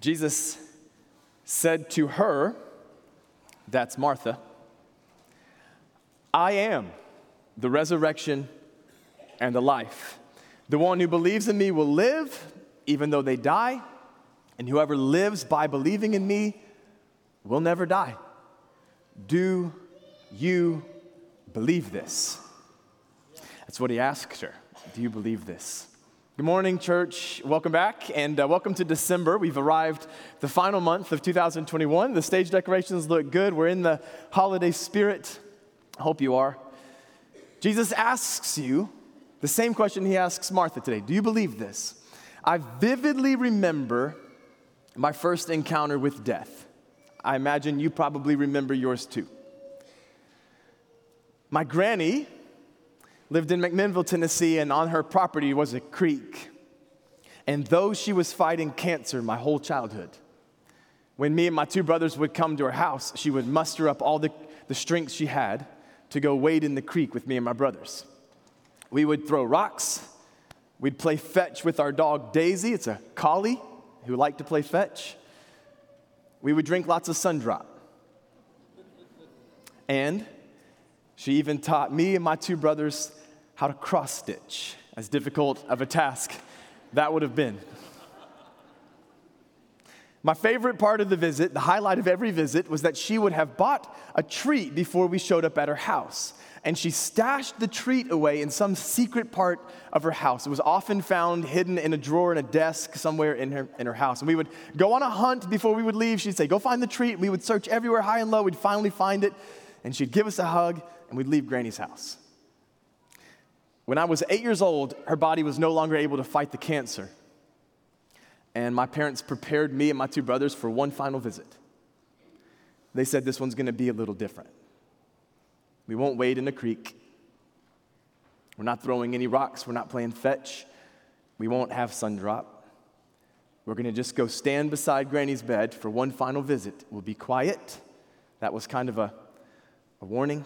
Jesus said to her, that's Martha, I am the resurrection and the life. The one who believes in me will live even though they die, and whoever lives by believing in me will never die. Do you believe this? That's what he asked her. Do you believe this? Good morning, church. Welcome back, and uh, welcome to December. We've arrived the final month of 2021. The stage decorations look good. We're in the holiday spirit. I hope you are. Jesus asks you the same question he asks Martha today Do you believe this? I vividly remember my first encounter with death. I imagine you probably remember yours too. My granny lived in McMinnville, Tennessee, and on her property was a creek. And though she was fighting cancer my whole childhood, when me and my two brothers would come to her house, she would muster up all the, the strength she had to go wade in the creek with me and my brothers. We would throw rocks. We'd play fetch with our dog Daisy. It's a collie who liked to play fetch. We would drink lots of Sundrop. And she even taught me and my two brothers how to cross stitch, as difficult of a task that would have been. My favorite part of the visit, the highlight of every visit, was that she would have bought a treat before we showed up at her house. And she stashed the treat away in some secret part of her house. It was often found hidden in a drawer in a desk somewhere in her, in her house. And we would go on a hunt before we would leave. She'd say, Go find the treat. We would search everywhere high and low. We'd finally find it. And she'd give us a hug, and we'd leave Granny's house. When I was eight years old, her body was no longer able to fight the cancer. And my parents prepared me and my two brothers for one final visit. They said this one's gonna be a little different. We won't wade in the creek. We're not throwing any rocks. We're not playing fetch. We won't have Sundrop. We're gonna just go stand beside Granny's bed for one final visit. We'll be quiet. That was kind of a, a warning.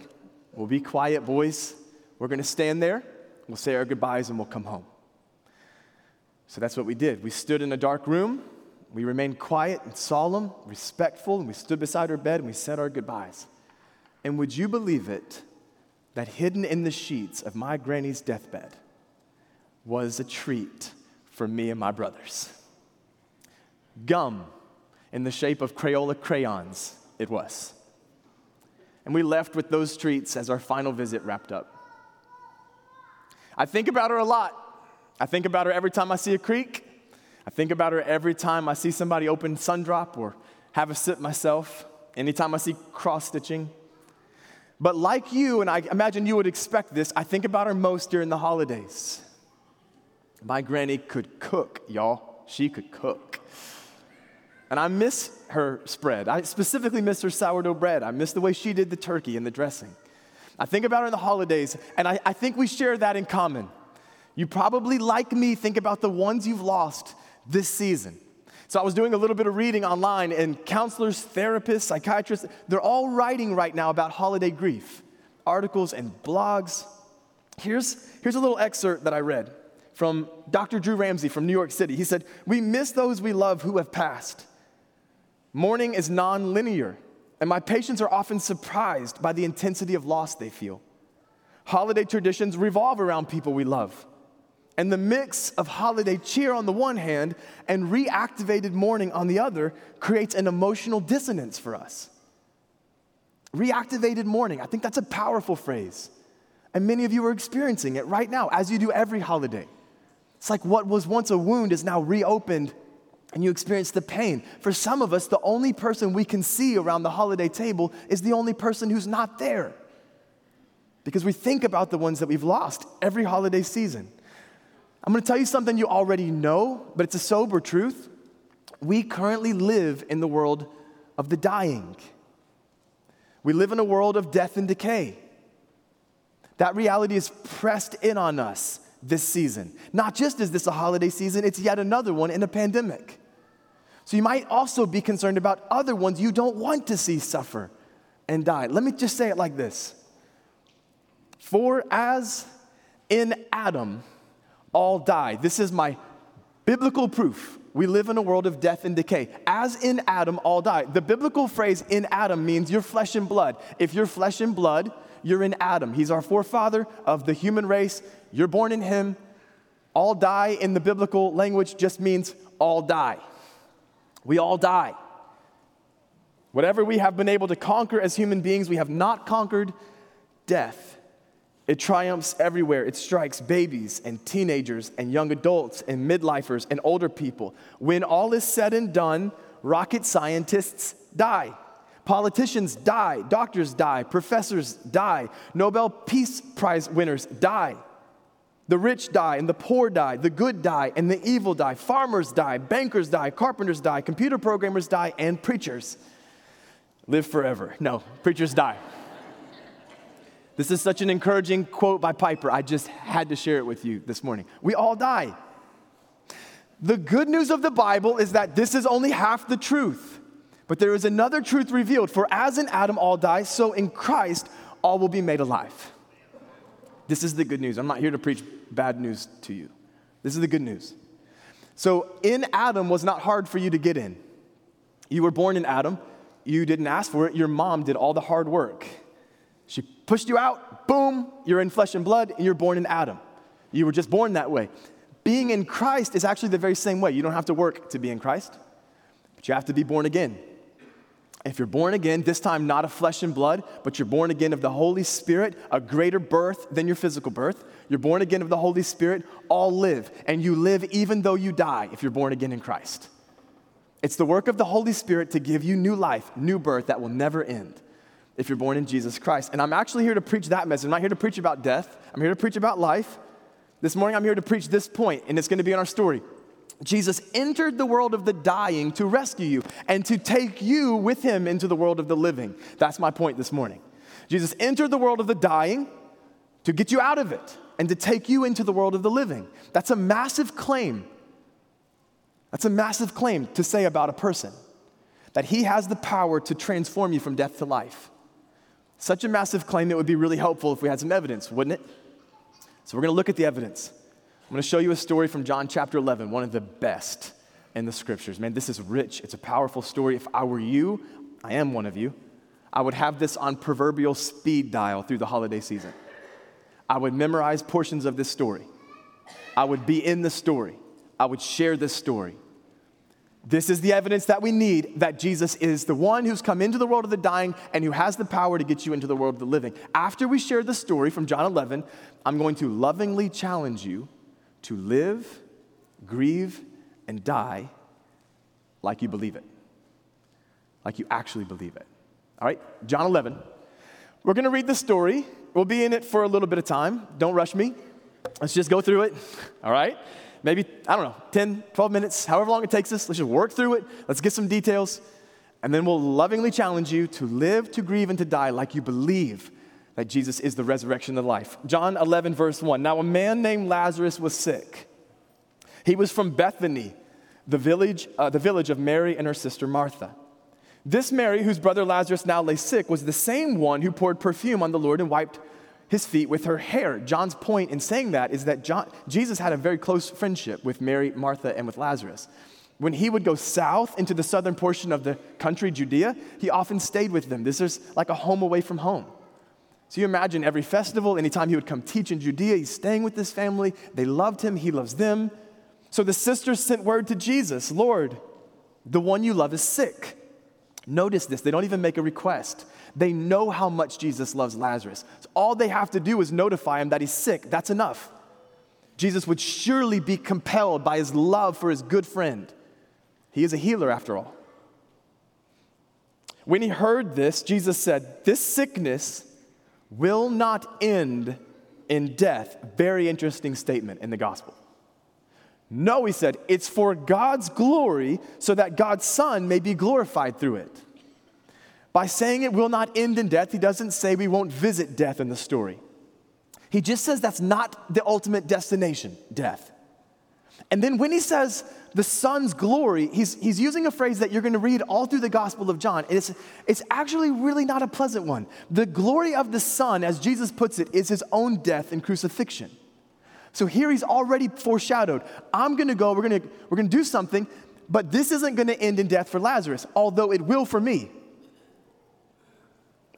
We'll be quiet, boys. We're gonna stand there We'll say our goodbyes and we'll come home. So that's what we did. We stood in a dark room. We remained quiet and solemn, respectful, and we stood beside her bed and we said our goodbyes. And would you believe it that hidden in the sheets of my granny's deathbed was a treat for me and my brothers? Gum in the shape of Crayola crayons, it was. And we left with those treats as our final visit wrapped up. I think about her a lot. I think about her every time I see a creek. I think about her every time I see somebody open Sundrop or have a sip myself, anytime I see cross stitching. But like you, and I imagine you would expect this, I think about her most during the holidays. My granny could cook, y'all. She could cook. And I miss her spread. I specifically miss her sourdough bread. I miss the way she did the turkey and the dressing. I think about her in the holidays, and I, I think we share that in common. You probably, like me, think about the ones you've lost this season. So I was doing a little bit of reading online, and counselors, therapists, psychiatrists, they're all writing right now about holiday grief, articles and blogs. Here's, here's a little excerpt that I read from Dr. Drew Ramsey from New York City. He said, We miss those we love who have passed. Mourning is non-linear. And my patients are often surprised by the intensity of loss they feel. Holiday traditions revolve around people we love. And the mix of holiday cheer on the one hand and reactivated mourning on the other creates an emotional dissonance for us. Reactivated mourning, I think that's a powerful phrase. And many of you are experiencing it right now, as you do every holiday. It's like what was once a wound is now reopened and you experience the pain. For some of us, the only person we can see around the holiday table is the only person who's not there. Because we think about the ones that we've lost every holiday season. I'm gonna tell you something you already know, but it's a sober truth. We currently live in the world of the dying. We live in a world of death and decay. That reality is pressed in on us this season. Not just is this a holiday season, it's yet another one in a pandemic. So you might also be concerned about other ones you don't want to see suffer and die. Let me just say it like this For as in Adam all die, this is my Biblical proof. We live in a world of death and decay. As in Adam, all die. The biblical phrase in Adam means you're flesh and blood. If you're flesh and blood, you're in Adam. He's our forefather of the human race. You're born in him. All die in the biblical language just means all die. We all die. Whatever we have been able to conquer as human beings, we have not conquered death. It triumphs everywhere. It strikes babies and teenagers and young adults and midlifers and older people. When all is said and done, rocket scientists die. Politicians die, doctors die, professors die, Nobel Peace Prize winners die. The rich die and the poor die, the good die and the evil die, farmers die, bankers die, carpenters die, computer programmers die, and preachers live forever. No, preachers die. This is such an encouraging quote by Piper. I just had to share it with you this morning. We all die. The good news of the Bible is that this is only half the truth. But there is another truth revealed. For as in Adam all die, so in Christ all will be made alive. This is the good news. I'm not here to preach bad news to you. This is the good news. So, in Adam was not hard for you to get in. You were born in Adam. You didn't ask for it. Your mom did all the hard work. She pushed you out, boom, you're in flesh and blood, and you're born in Adam. You were just born that way. Being in Christ is actually the very same way. You don't have to work to be in Christ, but you have to be born again. If you're born again, this time not of flesh and blood, but you're born again of the Holy Spirit, a greater birth than your physical birth. You're born again of the Holy Spirit, all live. And you live even though you die if you're born again in Christ. It's the work of the Holy Spirit to give you new life, new birth that will never end if you're born in Jesus Christ. And I'm actually here to preach that message. I'm not here to preach about death, I'm here to preach about life. This morning, I'm here to preach this point, and it's going to be in our story. Jesus entered the world of the dying to rescue you and to take you with him into the world of the living. That's my point this morning. Jesus entered the world of the dying to get you out of it and to take you into the world of the living. That's a massive claim. That's a massive claim to say about a person that he has the power to transform you from death to life. Such a massive claim, it would be really helpful if we had some evidence, wouldn't it? So we're going to look at the evidence. I'm going to show you a story from John chapter 11, one of the best in the scriptures. Man, this is rich. It's a powerful story. If I were you, I am one of you, I would have this on proverbial speed dial through the holiday season. I would memorize portions of this story. I would be in the story. I would share this story. This is the evidence that we need that Jesus is the one who's come into the world of the dying and who has the power to get you into the world of the living. After we share the story from John 11, I'm going to lovingly challenge you to live, grieve, and die like you believe it. Like you actually believe it. All right, John 11. We're going to read the story. We'll be in it for a little bit of time. Don't rush me. Let's just go through it. All right? maybe, I don't know, 10, 12 minutes, however long it takes us. Let's just work through it. Let's get some details. And then we'll lovingly challenge you to live, to grieve, and to die like you believe that Jesus is the resurrection of life. John 11, verse 1. Now, a man named Lazarus was sick. He was from Bethany, the village, uh, the village of Mary and her sister Martha. This Mary, whose brother Lazarus now lay sick, was the same one who poured perfume on the Lord and wiped his feet with her hair. John's point in saying that is that John, Jesus had a very close friendship with Mary, Martha, and with Lazarus. When he would go south into the southern portion of the country, Judea, he often stayed with them. This is like a home away from home. So you imagine every festival, anytime he would come teach in Judea, he's staying with this family. They loved him, he loves them. So the sisters sent word to Jesus Lord, the one you love is sick. Notice this, they don't even make a request. They know how much Jesus loves Lazarus. So all they have to do is notify him that he's sick. That's enough. Jesus would surely be compelled by his love for his good friend. He is a healer after all. When he heard this, Jesus said, This sickness will not end in death. Very interesting statement in the gospel. No, he said, it's for God's glory so that God's Son may be glorified through it. By saying it will not end in death, he doesn't say we won't visit death in the story. He just says that's not the ultimate destination, death. And then when he says the Son's glory, he's, he's using a phrase that you're going to read all through the Gospel of John. It's, it's actually really not a pleasant one. The glory of the Son, as Jesus puts it, is his own death and crucifixion. So here he's already foreshadowed I'm gonna go, we're gonna, we're gonna do something, but this isn't gonna end in death for Lazarus, although it will for me.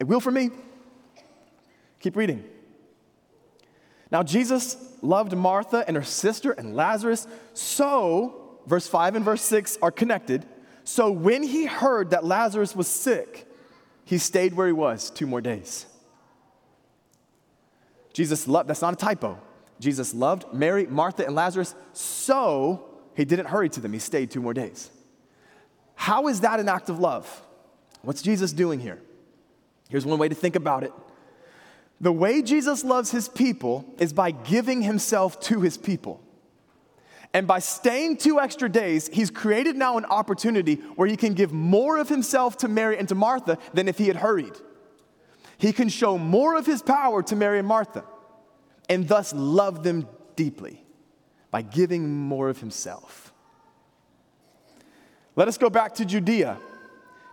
It will for me. Keep reading. Now, Jesus loved Martha and her sister and Lazarus, so, verse 5 and verse 6 are connected. So, when he heard that Lazarus was sick, he stayed where he was two more days. Jesus loved, that's not a typo. Jesus loved Mary, Martha, and Lazarus, so he didn't hurry to them. He stayed two more days. How is that an act of love? What's Jesus doing here? Here's one way to think about it. The way Jesus loves his people is by giving himself to his people. And by staying two extra days, he's created now an opportunity where he can give more of himself to Mary and to Martha than if he had hurried. He can show more of his power to Mary and Martha and thus love them deeply by giving more of himself. Let us go back to Judea.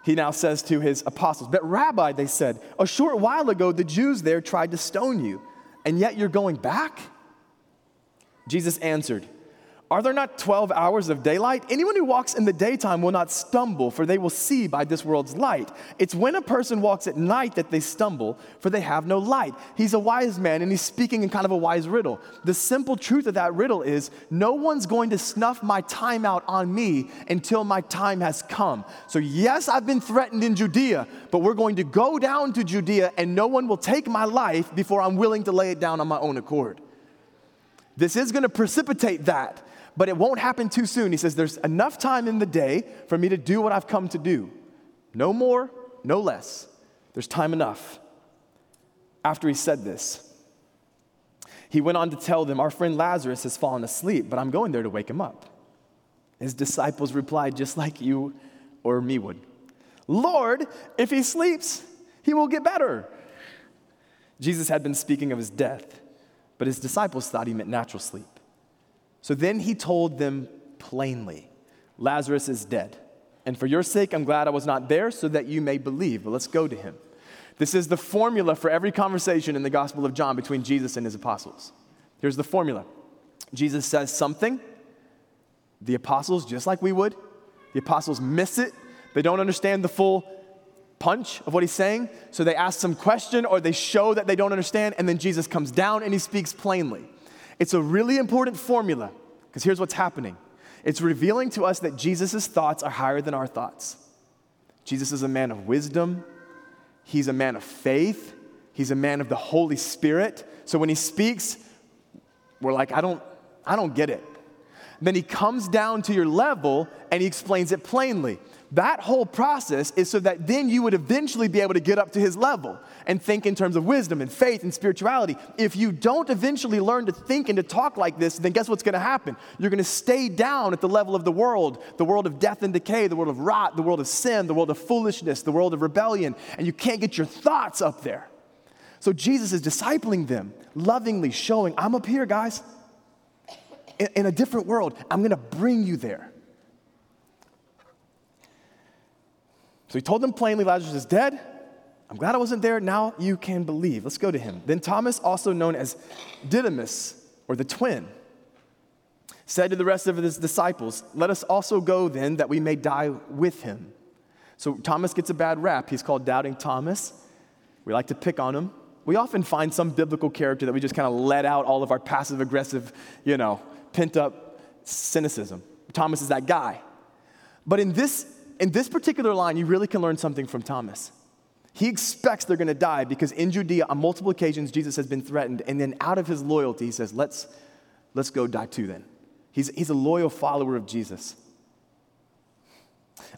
He now says to his apostles, But, Rabbi, they said, a short while ago the Jews there tried to stone you, and yet you're going back? Jesus answered, are there not 12 hours of daylight? Anyone who walks in the daytime will not stumble, for they will see by this world's light. It's when a person walks at night that they stumble, for they have no light. He's a wise man, and he's speaking in kind of a wise riddle. The simple truth of that riddle is no one's going to snuff my time out on me until my time has come. So, yes, I've been threatened in Judea, but we're going to go down to Judea, and no one will take my life before I'm willing to lay it down on my own accord. This is going to precipitate that but it won't happen too soon. He says, There's enough time in the day for me to do what I've come to do. No more, no less. There's time enough. After he said this, he went on to tell them, Our friend Lazarus has fallen asleep, but I'm going there to wake him up. His disciples replied, just like you or me would Lord, if he sleeps, he will get better. Jesus had been speaking of his death, but his disciples thought he meant natural sleep. So then he told them plainly Lazarus is dead. And for your sake, I'm glad I was not there so that you may believe. But let's go to him. This is the formula for every conversation in the Gospel of John between Jesus and his apostles. Here's the formula Jesus says something, the apostles, just like we would, the apostles miss it. They don't understand the full punch of what he's saying. So they ask some question or they show that they don't understand, and then Jesus comes down and he speaks plainly. It's a really important formula because here's what's happening it's revealing to us that Jesus' thoughts are higher than our thoughts. Jesus is a man of wisdom, he's a man of faith, he's a man of the Holy Spirit. So when he speaks, we're like, I don't, I don't get it. Then he comes down to your level and he explains it plainly. That whole process is so that then you would eventually be able to get up to his level and think in terms of wisdom and faith and spirituality. If you don't eventually learn to think and to talk like this, then guess what's going to happen? You're going to stay down at the level of the world, the world of death and decay, the world of rot, the world of sin, the world of foolishness, the world of rebellion, and you can't get your thoughts up there. So Jesus is discipling them, lovingly showing, I'm up here, guys, in, in a different world. I'm going to bring you there. So he told them plainly Lazarus is dead. I'm glad I wasn't there. Now you can believe. Let's go to him. Then Thomas, also known as Didymus, or the twin, said to the rest of his disciples, Let us also go then that we may die with him. So Thomas gets a bad rap. He's called Doubting Thomas. We like to pick on him. We often find some biblical character that we just kind of let out all of our passive aggressive, you know, pent up cynicism. Thomas is that guy. But in this in this particular line, you really can learn something from Thomas. He expects they're going to die because in Judea, on multiple occasions, Jesus has been threatened. And then out of his loyalty, he says, Let's, let's go die too then. He's, he's a loyal follower of Jesus.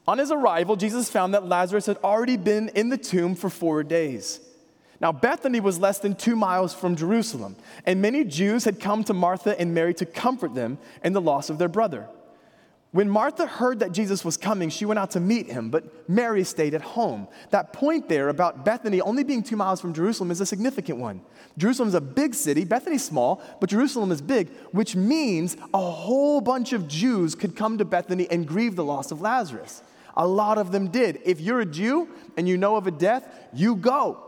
On his arrival, Jesus found that Lazarus had already been in the tomb for four days. Now, Bethany was less than two miles from Jerusalem, and many Jews had come to Martha and Mary to comfort them in the loss of their brother. When Martha heard that Jesus was coming, she went out to meet him, but Mary stayed at home. That point there about Bethany only being two miles from Jerusalem is a significant one. Jerusalem is a big city, Bethany's small, but Jerusalem is big, which means a whole bunch of Jews could come to Bethany and grieve the loss of Lazarus. A lot of them did. If you're a Jew and you know of a death, you go.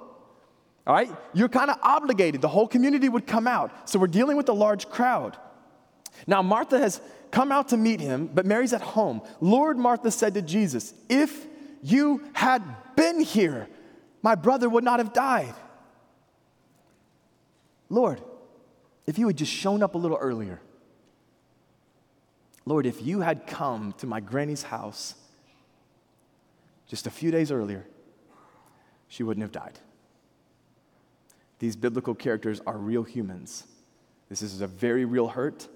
All right? You're kind of obligated. The whole community would come out. So we're dealing with a large crowd. Now, Martha has come out to meet him, but Mary's at home. Lord, Martha said to Jesus, If you had been here, my brother would not have died. Lord, if you had just shown up a little earlier, Lord, if you had come to my granny's house just a few days earlier, she wouldn't have died. These biblical characters are real humans. This is a very real hurt.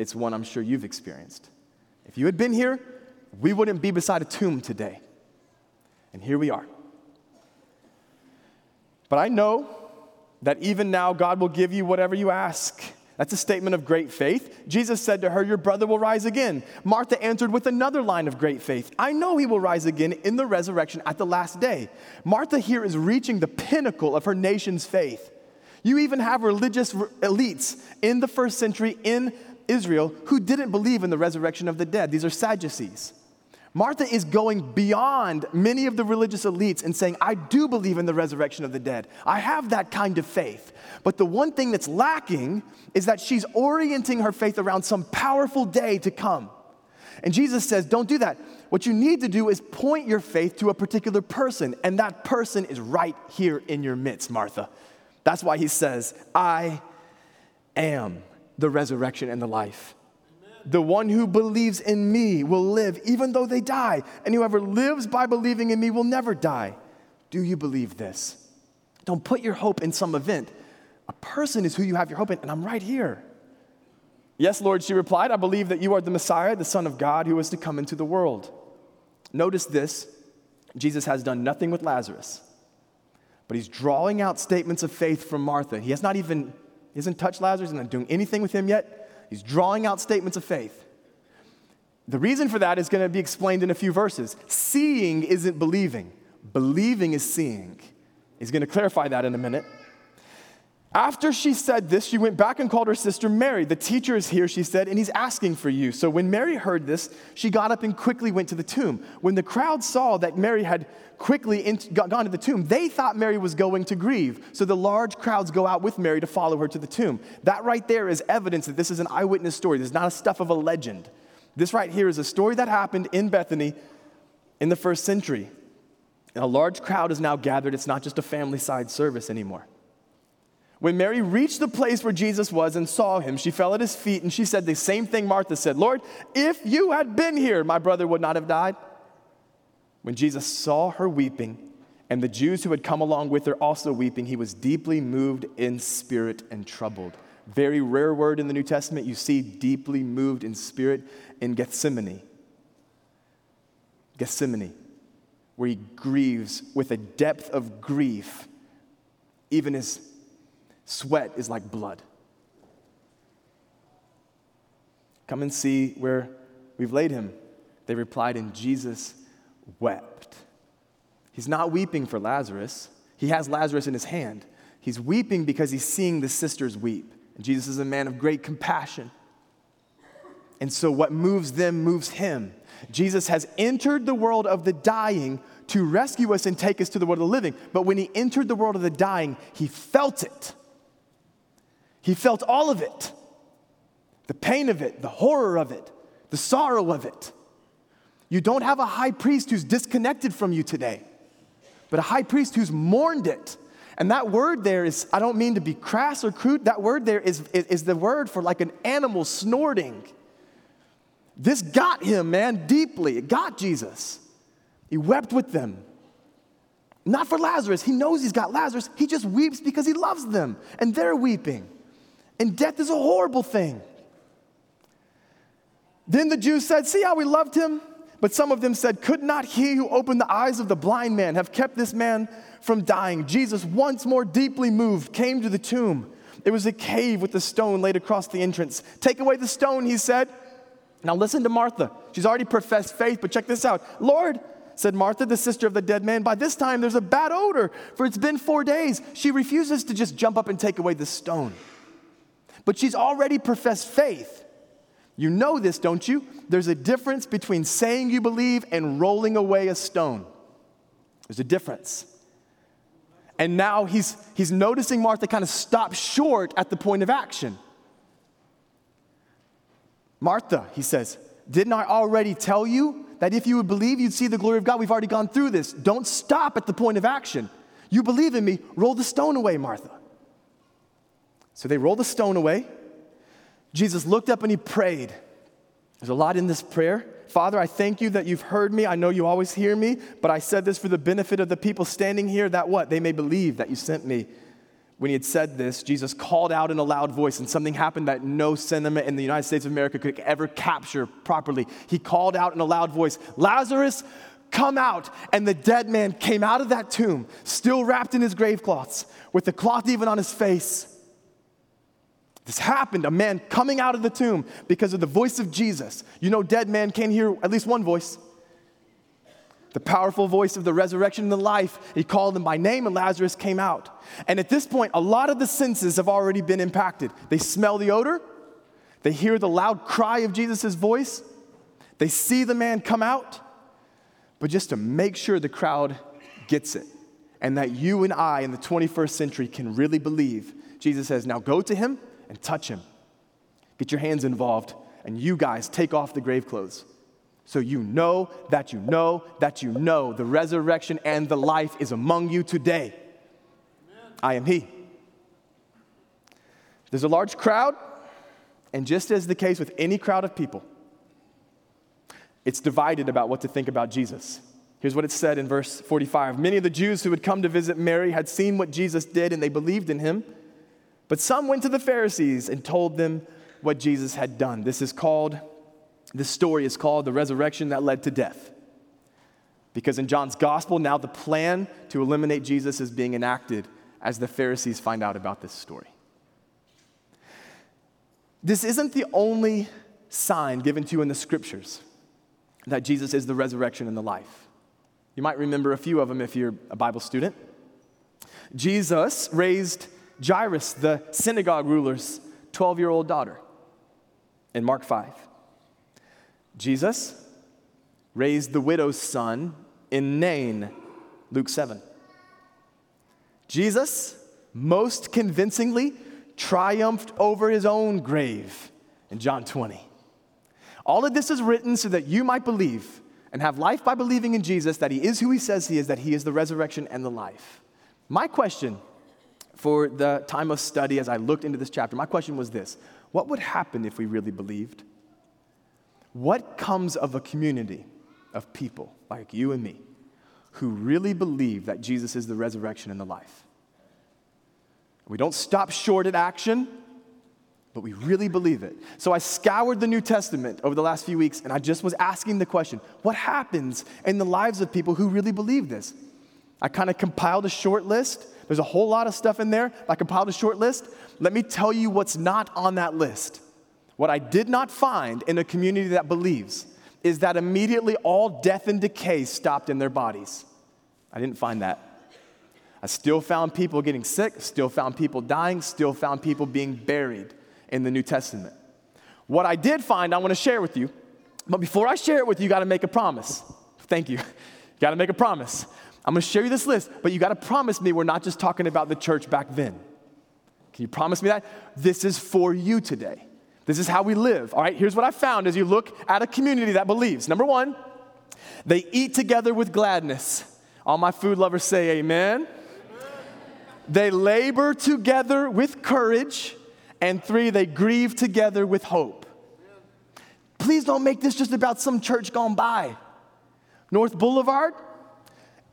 It's one I'm sure you've experienced. If you had been here, we wouldn't be beside a tomb today. And here we are. But I know that even now God will give you whatever you ask. That's a statement of great faith. Jesus said to her, Your brother will rise again. Martha answered with another line of great faith I know he will rise again in the resurrection at the last day. Martha here is reaching the pinnacle of her nation's faith. You even have religious elites in the first century in Israel who didn't believe in the resurrection of the dead. These are Sadducees. Martha is going beyond many of the religious elites and saying, I do believe in the resurrection of the dead. I have that kind of faith. But the one thing that's lacking is that she's orienting her faith around some powerful day to come. And Jesus says, Don't do that. What you need to do is point your faith to a particular person, and that person is right here in your midst, Martha. That's why he says, I am the resurrection and the life. The one who believes in me will live even though they die, and whoever lives by believing in me will never die. Do you believe this? Don't put your hope in some event. A person is who you have your hope in, and I'm right here. Yes, Lord, she replied, I believe that you are the Messiah, the Son of God, who is to come into the world. Notice this Jesus has done nothing with Lazarus, but he's drawing out statements of faith from Martha. He has not even, he hasn't touched Lazarus and not doing anything with him yet. He's drawing out statements of faith. The reason for that is going to be explained in a few verses. Seeing isn't believing, believing is seeing. He's going to clarify that in a minute. After she said this, she went back and called her sister Mary. The teacher is here, she said, and he's asking for you. So when Mary heard this, she got up and quickly went to the tomb. When the crowd saw that Mary had quickly gone to the tomb, they thought Mary was going to grieve. So the large crowds go out with Mary to follow her to the tomb. That right there is evidence that this is an eyewitness story. This is not a stuff of a legend. This right here is a story that happened in Bethany in the first century. And a large crowd is now gathered. It's not just a family side service anymore. When Mary reached the place where Jesus was and saw him, she fell at his feet and she said the same thing Martha said Lord, if you had been here, my brother would not have died. When Jesus saw her weeping, and the Jews who had come along with her also weeping, he was deeply moved in spirit and troubled. Very rare word in the New Testament. You see deeply moved in spirit in Gethsemane. Gethsemane, where he grieves with a depth of grief, even as Sweat is like blood. Come and see where we've laid him. They replied, and Jesus wept. He's not weeping for Lazarus. He has Lazarus in his hand. He's weeping because he's seeing the sisters weep. And Jesus is a man of great compassion. And so, what moves them moves him. Jesus has entered the world of the dying to rescue us and take us to the world of the living. But when he entered the world of the dying, he felt it. He felt all of it the pain of it, the horror of it, the sorrow of it. You don't have a high priest who's disconnected from you today, but a high priest who's mourned it. And that word there is, I don't mean to be crass or crude, that word there is, is, is the word for like an animal snorting. This got him, man, deeply. It got Jesus. He wept with them. Not for Lazarus. He knows he's got Lazarus. He just weeps because he loves them, and they're weeping. And death is a horrible thing. Then the Jews said, See how we loved him? But some of them said, Could not he who opened the eyes of the blind man have kept this man from dying? Jesus, once more deeply moved, came to the tomb. It was a cave with a stone laid across the entrance. Take away the stone, he said. Now listen to Martha. She's already professed faith, but check this out. Lord, said Martha, the sister of the dead man, by this time there's a bad odor, for it's been four days. She refuses to just jump up and take away the stone but she's already professed faith. You know this, don't you? There's a difference between saying you believe and rolling away a stone. There's a difference. And now he's, he's noticing Martha kind of stop short at the point of action. Martha, he says, didn't I already tell you that if you would believe, you'd see the glory of God? We've already gone through this. Don't stop at the point of action. You believe in me, roll the stone away, Martha. So they rolled the stone away. Jesus looked up and he prayed. There's a lot in this prayer. Father, I thank you that you've heard me. I know you always hear me, but I said this for the benefit of the people standing here that what? They may believe that you sent me. When he had said this, Jesus called out in a loud voice, and something happened that no cinema in the United States of America could ever capture properly. He called out in a loud voice, Lazarus, come out. And the dead man came out of that tomb, still wrapped in his grave cloths, with the cloth even on his face. This happened, a man coming out of the tomb because of the voice of Jesus. You know, dead man can't hear at least one voice. The powerful voice of the resurrection and the life. He called him by name, and Lazarus came out. And at this point, a lot of the senses have already been impacted. They smell the odor, they hear the loud cry of Jesus' voice, they see the man come out. But just to make sure the crowd gets it, and that you and I in the 21st century can really believe, Jesus says, Now go to him and touch him. Get your hands involved, and you guys take off the grave clothes. So you know that you know that you know the resurrection and the life is among you today. Amen. I am He. There's a large crowd, and just as the case with any crowd of people, it's divided about what to think about Jesus. Here's what it said in verse 45 Many of the Jews who had come to visit Mary had seen what Jesus did, and they believed in him. But some went to the Pharisees and told them what Jesus had done. This is called, this story is called the resurrection that led to death. Because in John's gospel, now the plan to eliminate Jesus is being enacted as the Pharisees find out about this story. This isn't the only sign given to you in the scriptures that Jesus is the resurrection and the life. You might remember a few of them if you're a Bible student. Jesus raised Jairus, the synagogue ruler's 12 year old daughter, in Mark 5. Jesus raised the widow's son in Nain, Luke 7. Jesus most convincingly triumphed over his own grave in John 20. All of this is written so that you might believe and have life by believing in Jesus, that he is who he says he is, that he is the resurrection and the life. My question for the time of study as I looked into this chapter, my question was this What would happen if we really believed? What comes of a community of people like you and me who really believe that Jesus is the resurrection and the life? We don't stop short at action, but we really believe it. So I scoured the New Testament over the last few weeks and I just was asking the question what happens in the lives of people who really believe this? I kind of compiled a short list there's a whole lot of stuff in there. I compiled a short list. Let me tell you what's not on that list. What I did not find in a community that believes is that immediately all death and decay stopped in their bodies. I didn't find that. I still found people getting sick, still found people dying, still found people being buried in the New Testament. What I did find, I want to share with you. But before I share it with you, you got to make a promise. Thank you. You got to make a promise. I'm gonna share you this list, but you gotta promise me we're not just talking about the church back then. Can you promise me that? This is for you today. This is how we live. All right, here's what I found as you look at a community that believes. Number one, they eat together with gladness. All my food lovers say amen. amen. They labor together with courage. And three, they grieve together with hope. Please don't make this just about some church gone by. North Boulevard,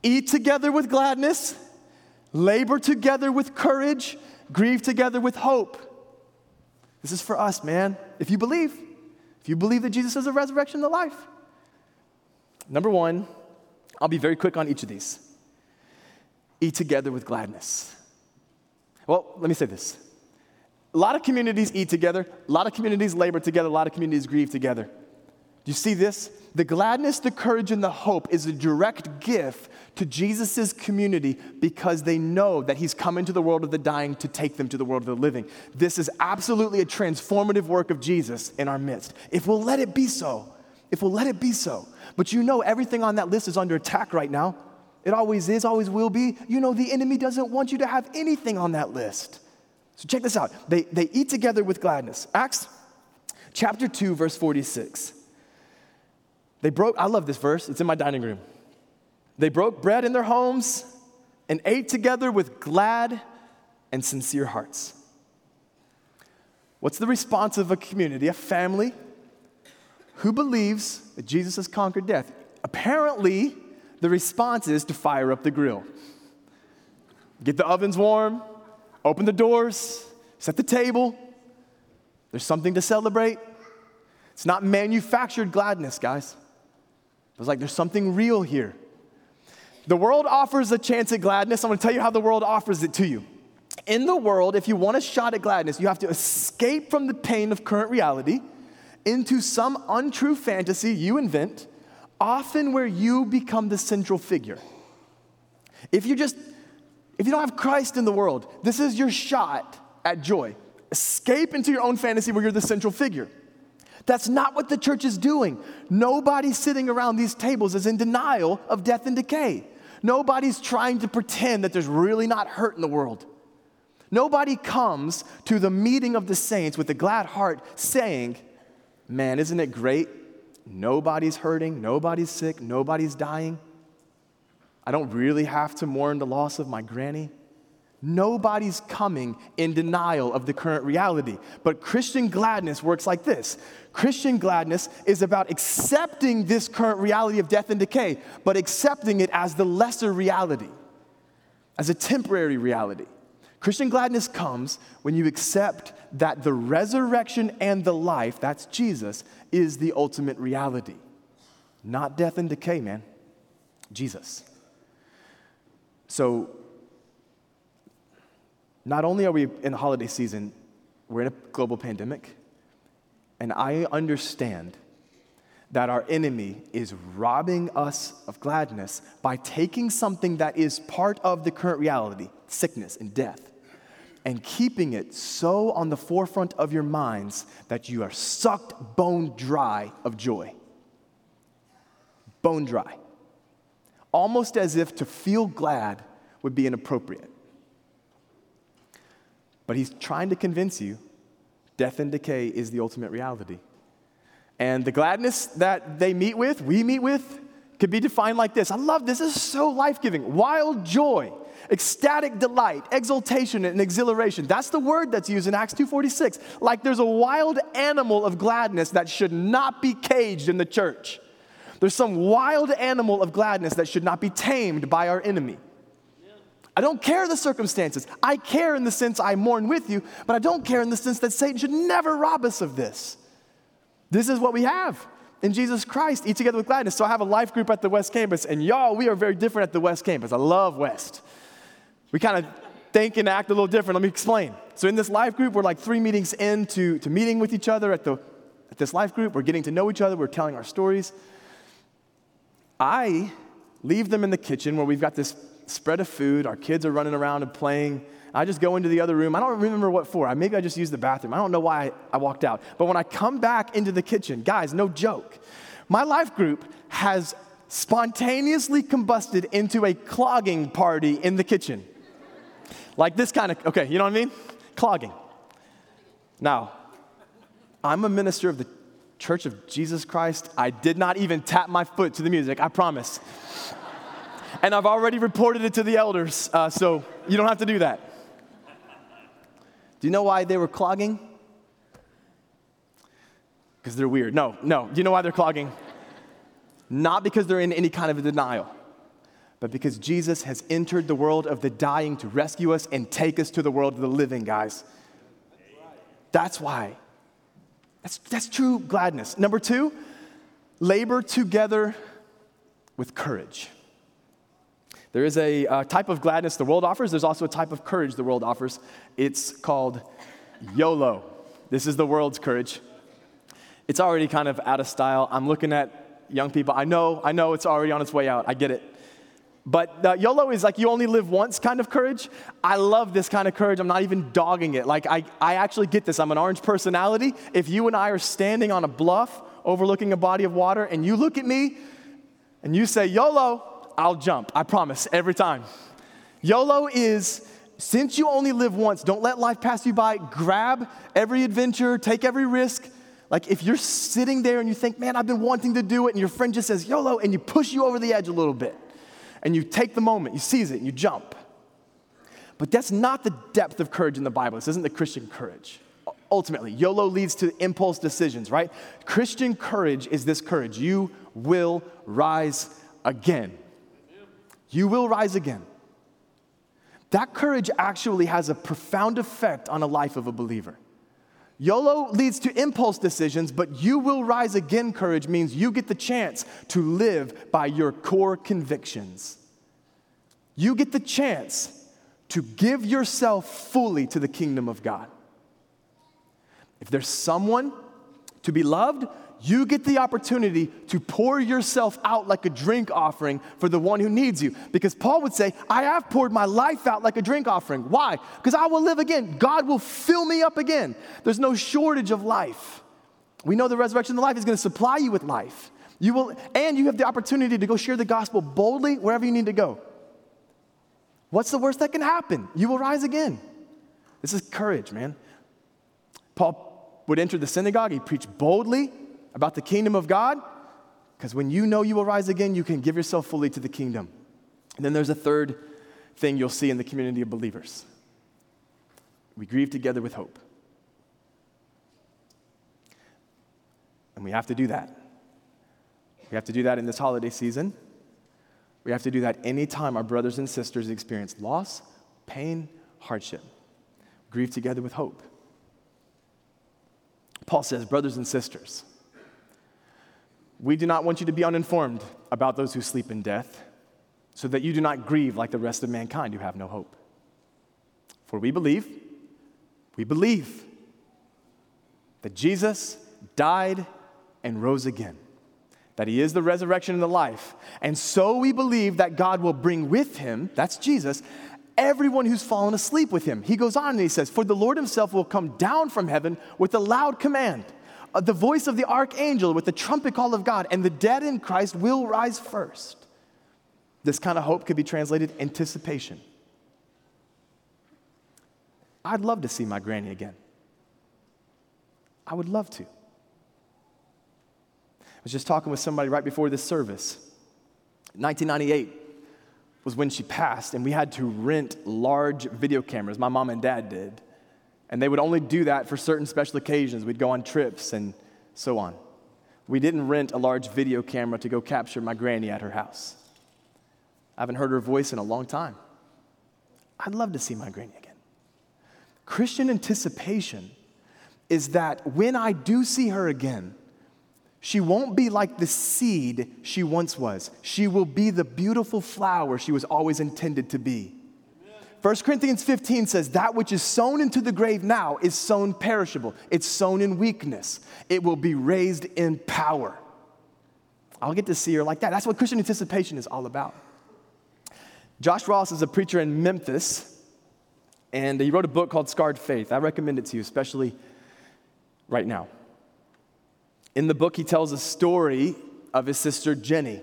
eat together with gladness, labor together with courage, grieve together with hope. This is for us, man. If you believe, if you believe that Jesus is the resurrection the life. Number one, I'll be very quick on each of these. Eat together with gladness. Well, let me say this. A lot of communities eat together, a lot of communities labor together, a lot of communities grieve together. Do you see this? The gladness, the courage, and the hope is a direct gift to Jesus' community because they know that he's come into the world of the dying to take them to the world of the living. This is absolutely a transformative work of Jesus in our midst. If we'll let it be so, if we'll let it be so. But you know, everything on that list is under attack right now. It always is, always will be. You know, the enemy doesn't want you to have anything on that list. So check this out. They, they eat together with gladness. Acts chapter 2, verse 46. They broke, I love this verse, it's in my dining room. They broke bread in their homes and ate together with glad and sincere hearts. What's the response of a community, a family who believes that Jesus has conquered death? Apparently, the response is to fire up the grill. Get the ovens warm, open the doors, set the table. There's something to celebrate. It's not manufactured gladness, guys. It's like there's something real here. The world offers a chance at gladness. I'm gonna tell you how the world offers it to you. In the world, if you want a shot at gladness, you have to escape from the pain of current reality into some untrue fantasy you invent, often where you become the central figure. If you just if you don't have Christ in the world, this is your shot at joy. Escape into your own fantasy where you're the central figure. That's not what the church is doing. Nobody sitting around these tables is in denial of death and decay. Nobody's trying to pretend that there's really not hurt in the world. Nobody comes to the meeting of the saints with a glad heart saying, Man, isn't it great? Nobody's hurting, nobody's sick, nobody's dying. I don't really have to mourn the loss of my granny. Nobody's coming in denial of the current reality. But Christian gladness works like this Christian gladness is about accepting this current reality of death and decay, but accepting it as the lesser reality, as a temporary reality. Christian gladness comes when you accept that the resurrection and the life, that's Jesus, is the ultimate reality. Not death and decay, man. Jesus. So, not only are we in the holiday season, we're in a global pandemic, and I understand that our enemy is robbing us of gladness by taking something that is part of the current reality, sickness and death, and keeping it so on the forefront of your minds that you are sucked bone dry of joy. Bone dry almost as if to feel glad would be inappropriate. But he's trying to convince you death and decay is the ultimate reality. And the gladness that they meet with, we meet with, could be defined like this. I love this. This is so life giving. Wild joy, ecstatic delight, exultation, and exhilaration. That's the word that's used in Acts 2.46. Like there's a wild animal of gladness that should not be caged in the church. There's some wild animal of gladness that should not be tamed by our enemy. I don't care the circumstances. I care in the sense I mourn with you, but I don't care in the sense that Satan should never rob us of this. This is what we have in Jesus Christ, eat together with gladness. So I have a life group at the West Campus, and y'all, we are very different at the West Campus. I love West. We kind of think and act a little different. Let me explain. So in this life group, we're like three meetings into to meeting with each other at, the, at this life group. We're getting to know each other. We're telling our stories. I leave them in the kitchen where we've got this spread of food. Our kids are running around and playing. I just go into the other room. I don't remember what for. Maybe I just used the bathroom. I don't know why I, walked out. But when I come back into the kitchen, guys, no joke, my life group has spontaneously combusted into a clogging party in the kitchen. Like this kind of, okay, you know what I mean? Clogging. Now, I'm a minister of the Church of Jesus Christ, I did not even tap my foot to the music, I promise. And I've already reported it to the elders, uh, so you don't have to do that. Do you know why they were clogging? Because they're weird. No, no. Do you know why they're clogging? Not because they're in any kind of a denial, but because Jesus has entered the world of the dying to rescue us and take us to the world of the living, guys. That's why. That's, that's true gladness. Number two, labor together with courage. There is a uh, type of gladness the world offers, there's also a type of courage the world offers. It's called YOLO. This is the world's courage. It's already kind of out of style. I'm looking at young people. I know, I know it's already on its way out. I get it. But uh, YOLO is like you only live once kind of courage. I love this kind of courage. I'm not even dogging it. Like, I, I actually get this. I'm an orange personality. If you and I are standing on a bluff overlooking a body of water and you look at me and you say, YOLO, I'll jump. I promise, every time. YOLO is since you only live once, don't let life pass you by. Grab every adventure, take every risk. Like if you're sitting there and you think, man, I've been wanting to do it, and your friend just says YOLO, and you push you over the edge a little bit, and you take the moment, you seize it, and you jump. But that's not the depth of courage in the Bible. This isn't the Christian courage. Ultimately, YOLO leads to impulse decisions, right? Christian courage is this courage. You will rise again. You will rise again. That courage actually has a profound effect on a life of a believer. YOLO leads to impulse decisions, but you will rise again courage means you get the chance to live by your core convictions. You get the chance to give yourself fully to the kingdom of God. If there's someone to be loved, you get the opportunity to pour yourself out like a drink offering for the one who needs you. Because Paul would say, I have poured my life out like a drink offering. Why? Because I will live again. God will fill me up again. There's no shortage of life. We know the resurrection of life is going to supply you with life. You will, and you have the opportunity to go share the gospel boldly wherever you need to go. What's the worst that can happen? You will rise again. This is courage, man. Paul would enter the synagogue, he preached boldly, about the kingdom of God? Because when you know you will rise again, you can give yourself fully to the kingdom. And then there's a third thing you'll see in the community of believers we grieve together with hope. And we have to do that. We have to do that in this holiday season. We have to do that anytime our brothers and sisters experience loss, pain, hardship. Grieve together with hope. Paul says, brothers and sisters, we do not want you to be uninformed about those who sleep in death, so that you do not grieve like the rest of mankind who have no hope. For we believe, we believe that Jesus died and rose again, that he is the resurrection and the life. And so we believe that God will bring with him, that's Jesus, everyone who's fallen asleep with him. He goes on and he says, For the Lord himself will come down from heaven with a loud command Uh, the voice of the archangel with the trumpet call of God, and the dead in Christ will rise first. This kind of hope could be translated anticipation. I'd love to see my granny again. I would love to. I was just talking with somebody right before this service. 1998 was when she passed, and we had to rent large video cameras. My mom and dad did. And they would only do that for certain special occasions. We'd go on trips and so on. We didn't rent a large video camera to go capture my granny at her house. I haven't heard her voice in a long time. I'd love to see my granny again. Christian anticipation is that when I do see her again, she won't be like the seed she once was. She will be the beautiful flower she was always intended to be. 1 Corinthians 15 says, That which is sown into the grave now is sown perishable. It's sown in weakness. It will be raised in power. I'll get to see her like that. That's what Christian anticipation is all about. Josh Ross is a preacher in Memphis, and he wrote a book called Scarred Faith. I recommend it to you, especially right now. In the book, he tells a story of his sister Jenny.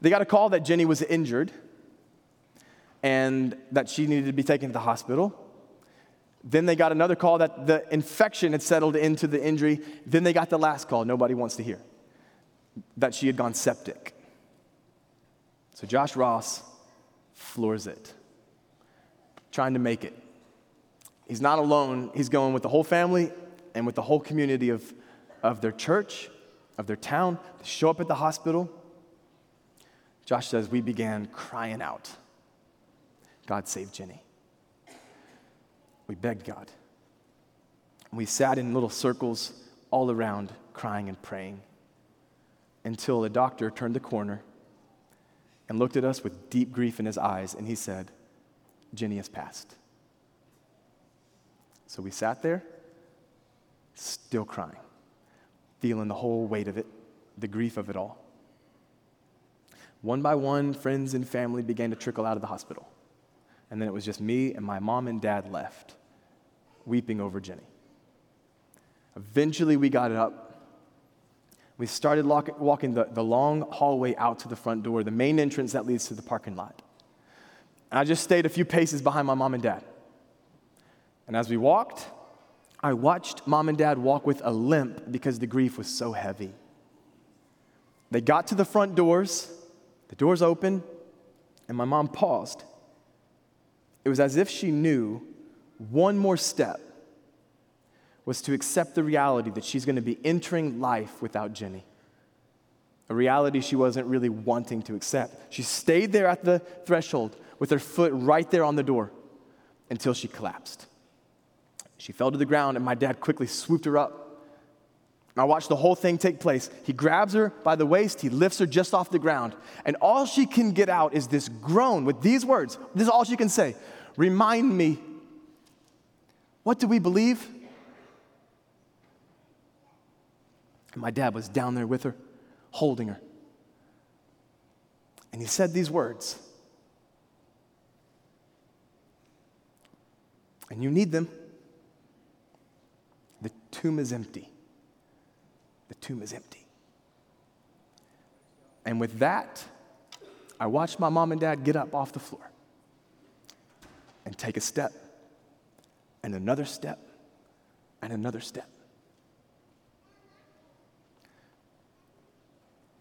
They got a call that Jenny was injured and that she needed to be taken to the hospital. Then they got another call that the infection had settled into the injury. Then they got the last call, nobody wants to hear, that she had gone septic. So Josh Ross floors it, trying to make it. He's not alone, he's going with the whole family and with the whole community of, of their church, of their town. They show up at the hospital. Josh says, We began crying out. God save Jenny. We begged God. We sat in little circles all around, crying and praying, until the doctor turned the corner and looked at us with deep grief in his eyes, and he said, Jenny has passed. So we sat there, still crying, feeling the whole weight of it, the grief of it all. One by one, friends and family began to trickle out of the hospital. And then it was just me and my mom and dad left, weeping over Jenny. Eventually, we got it up. We started lock- walking the, the long hallway out to the front door, the main entrance that leads to the parking lot. And I just stayed a few paces behind my mom and dad. And as we walked, I watched mom and dad walk with a limp because the grief was so heavy. They got to the front doors, the doors open, and my mom paused. It was as if she knew one more step was to accept the reality that she's going to be entering life without Jenny. A reality she wasn't really wanting to accept. She stayed there at the threshold with her foot right there on the door until she collapsed. She fell to the ground, and my dad quickly swooped her up. I watched the whole thing take place. He grabs her by the waist, he lifts her just off the ground, and all she can get out is this groan with these words. This is all she can say Remind me, what do we believe? And my dad was down there with her, holding her. And he said these words. And you need them. The tomb is empty. The tomb is empty. And with that, I watched my mom and dad get up off the floor and take a step, and another step, and another step.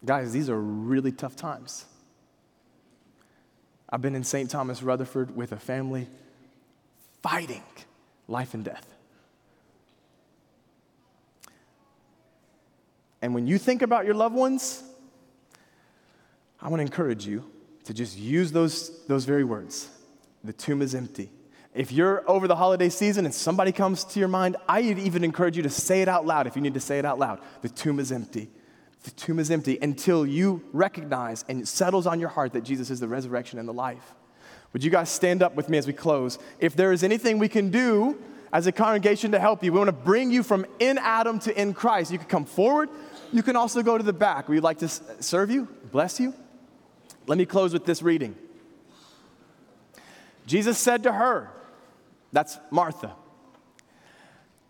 Guys, these are really tough times. I've been in St. Thomas Rutherford with a family fighting life and death. And when you think about your loved ones, I want to encourage you to just use those, those very words. The tomb is empty. If you're over the holiday season and somebody comes to your mind, I even encourage you to say it out loud if you need to say it out loud. The tomb is empty. The tomb is empty until you recognize and it settles on your heart that Jesus is the resurrection and the life. Would you guys stand up with me as we close? If there is anything we can do as a congregation to help you, we want to bring you from in Adam to in Christ. You can come forward. You can also go to the back. We'd like to serve you, bless you. Let me close with this reading. Jesus said to her, that's Martha,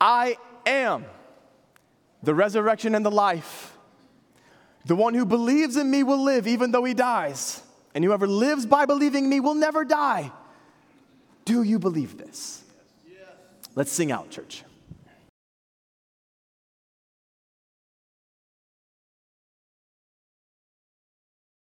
I am the resurrection and the life. The one who believes in me will live even though he dies, and whoever lives by believing me will never die. Do you believe this? Let's sing out, church.